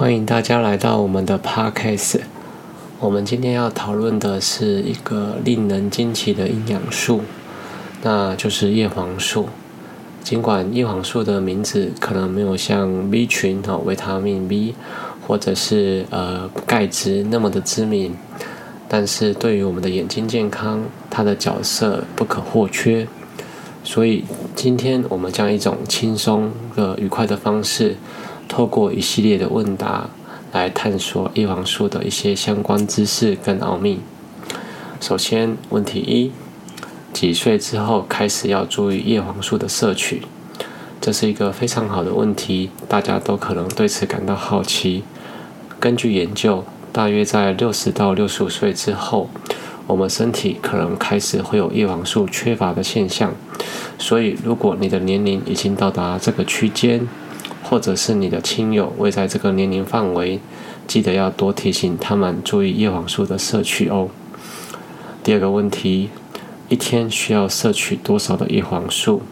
欢迎大家来到我们的 Podcast。我们今天要讨论的是一个令人惊奇的营养素，那就是叶黄素。尽管叶黄素的名字可能没有像 B 群哦、维他命 B 或者是呃钙质那么的知名，但是对于我们的眼睛健康，它的角色不可或缺。所以今天我们将一种轻松的、愉快的方式。透过一系列的问答来探索叶黄素的一些相关知识跟奥秘。首先，问题一：几岁之后开始要注意叶黄素的摄取？这是一个非常好的问题，大家都可能对此感到好奇。根据研究，大约在六十到六十五岁之后，我们身体可能开始会有叶黄素缺乏的现象。所以，如果你的年龄已经到达这个区间，或者是你的亲友未在这个年龄范围，记得要多提醒他们注意叶黄素的摄取哦。第二个问题，一天需要摄取多少的叶黄素？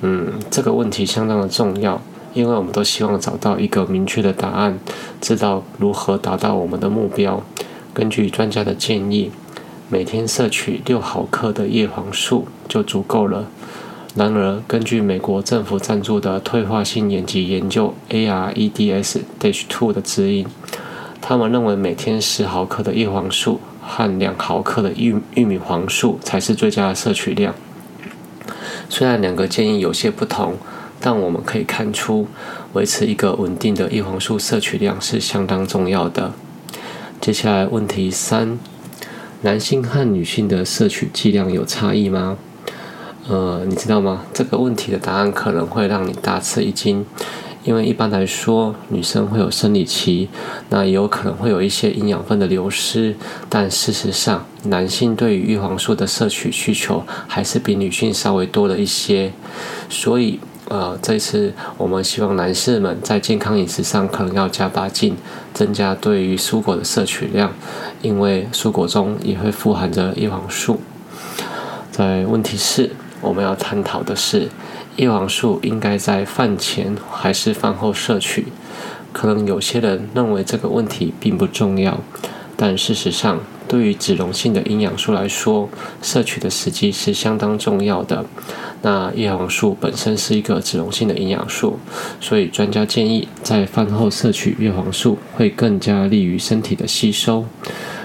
嗯，这个问题相当的重要，因为我们都希望找到一个明确的答案，知道如何达到我们的目标。根据专家的建议，每天摄取六毫克的叶黄素就足够了。然而，根据美国政府赞助的退化性眼疾研究 AREDS-2 的指引，他们认为每天十毫克的叶黄素和两毫克的玉玉米黄素才是最佳的摄取量。虽然两个建议有些不同，但我们可以看出，维持一个稳定的叶黄素摄取量是相当重要的。接下来问题三：男性和女性的摄取剂量有差异吗？呃，你知道吗？这个问题的答案可能会让你大吃一惊，因为一般来说，女生会有生理期，那也有可能会有一些营养分的流失，但事实上，男性对于叶黄素的摄取需求还是比女性稍微多了一些。所以，呃，这次我们希望男士们在健康饮食上可能要加把劲，增加对于蔬果的摄取量，因为蔬果中也会富含着叶黄素。在问题是。我们要探讨的是，叶黄素应该在饭前还是饭后摄取？可能有些人认为这个问题并不重要，但事实上，对于脂溶性的营养素来说，摄取的时机是相当重要的。那叶黄素本身是一个脂溶性的营养素，所以专家建议在饭后摄取叶黄素会更加利于身体的吸收。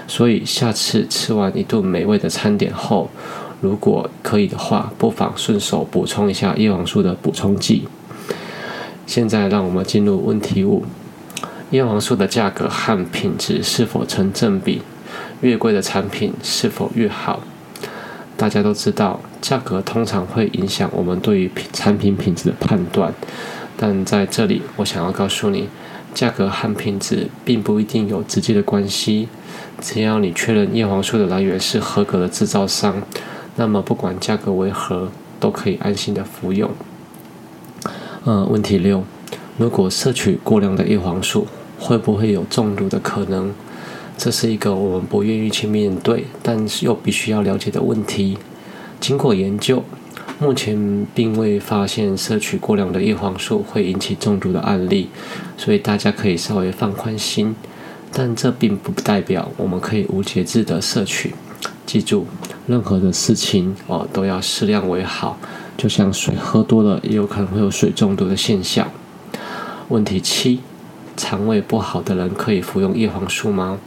所以下次吃完一顿美味的餐点后，如果可以的话，不妨顺手补充一下叶黄素的补充剂。现在让我们进入问题五：叶黄素的价格和品质是否成正比？越贵的产品是否越好？大家都知道，价格通常会影响我们对于产品品质的判断。但在这里，我想要告诉你，价格和品质并不一定有直接的关系。只要你确认叶黄素的来源是合格的制造商。那么不管价格为何，都可以安心的服用。呃，问题六：如果摄取过量的叶黄素，会不会有中毒的可能？这是一个我们不愿意去面对，但是又必须要了解的问题。经过研究，目前并未发现摄取过量的叶黄素会引起中毒的案例，所以大家可以稍微放宽心。但这并不代表我们可以无节制的摄取。记住。任何的事情哦，都要适量为好。就像水喝多了，也有可能会有水中毒的现象。问题七：肠胃不好的人可以服用叶黄素吗？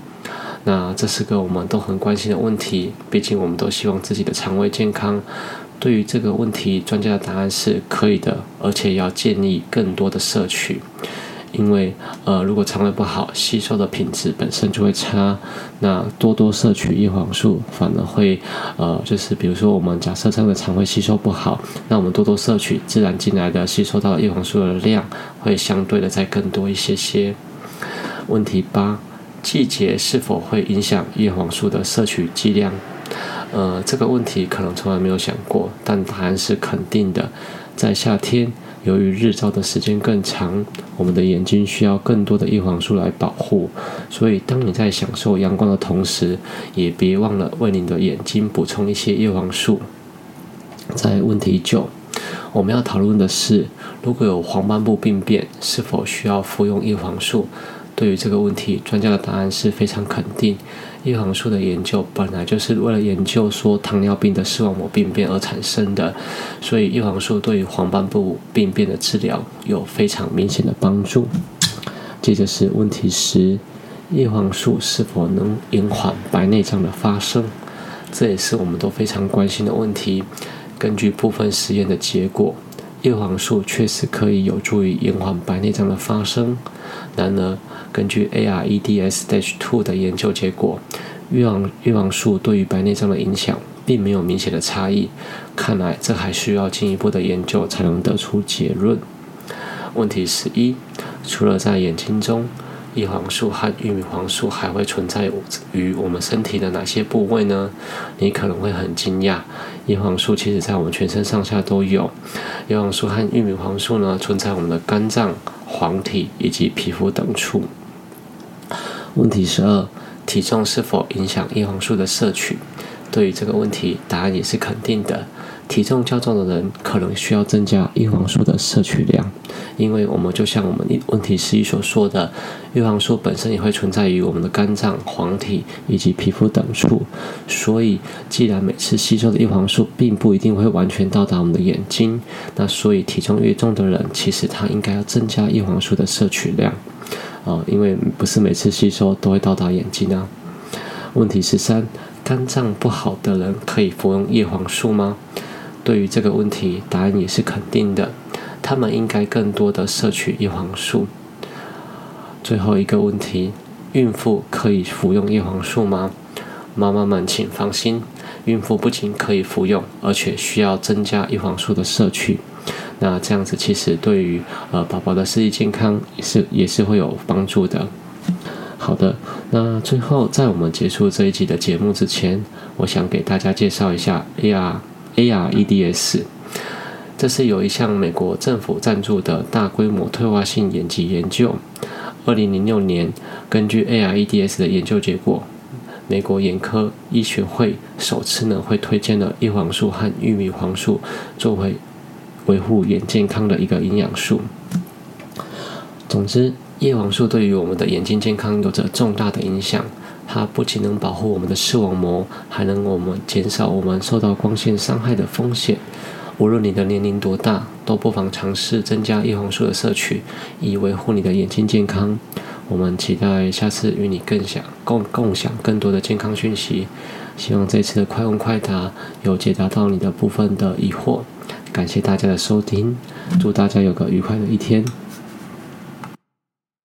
那这是个我们都很关心的问题。毕竟我们都希望自己的肠胃健康。对于这个问题，专家的答案是可以的，而且要建议更多的摄取。因为，呃，如果肠胃不好，吸收的品质本身就会差。那多多摄取叶黄素，反而会，呃，就是比如说，我们假设这个肠胃吸收不好，那我们多多摄取，自然进来的吸收到叶黄素的量会相对的再更多一些些。问题八：季节是否会影响叶黄素的摄取剂量？呃，这个问题可能从来没有想过，但答案是肯定的，在夏天。由于日照的时间更长，我们的眼睛需要更多的叶黄素来保护，所以当你在享受阳光的同时，也别忘了为你的眼睛补充一些叶黄素。在问题九，我们要讨论的是，如果有黄斑部病变，是否需要服用叶黄素？对于这个问题，专家的答案是非常肯定。叶黄素的研究本来就是为了研究说糖尿病的视网膜病变而产生的，所以叶黄素对于黄斑部病变的治疗有非常明显的帮助。接着是问题十：叶黄素是否能延缓白内障的发生？这也是我们都非常关心的问题。根据部分实验的结果。叶黄素确实可以有助于延缓白内障的发生。然而，根据 AREDS-2 的研究结果，叶黄叶黄素对于白内障的影响并没有明显的差异。看来，这还需要进一步的研究才能得出结论。问题十一：除了在眼睛中，叶黄素和玉米黄素还会存在于我们身体的哪些部位呢？你可能会很惊讶，叶黄素其实在我们全身上下都有。叶黄素和玉米黄素呢，存在我们的肝脏、黄体以及皮肤等处。问题十二：体重是否影响叶黄素的摄取？对于这个问题，答案也是肯定的。体重较重的人可能需要增加叶黄素的摄取量，因为我们就像我们问题十一所说的，叶黄素本身也会存在于我们的肝脏、黄体以及皮肤等处。所以，既然每次吸收的叶黄素并不一定会完全到达我们的眼睛，那所以体重越重的人，其实他应该要增加叶黄素的摄取量啊，因为不是每次吸收都会到达眼睛啊。问题十三：肝脏不好的人可以服用叶黄素吗？对于这个问题，答案也是肯定的。他们应该更多的摄取叶黄素。最后一个问题：孕妇可以服用叶黄素吗？妈妈们请放心，孕妇不仅可以服用，而且需要增加叶黄素的摄取。那这样子其实对于呃宝宝的视力健康也是也是会有帮助的。好的，那最后在我们结束这一集的节目之前，我想给大家介绍一下 AR。AREDS，这是有一项美国政府赞助的大规模退化性眼疾研究。二零零六年，根据 AREDS 的研究结果，美国眼科医学会首次呢会推荐了叶黄素和玉米黄素作为维护眼健康的一个营养素。总之，叶黄素对于我们的眼睛健康有着重大的影响。它不仅能保护我们的视网膜，还能我们减少我们受到光线伤害的风险。无论你的年龄多大，都不妨尝试增加叶黄素的摄取，以维护你的眼睛健康。我们期待下次与你更享共共享更多的健康讯息。希望这次的快问快答有解答到你的部分的疑惑。感谢大家的收听，祝大家有个愉快的一天。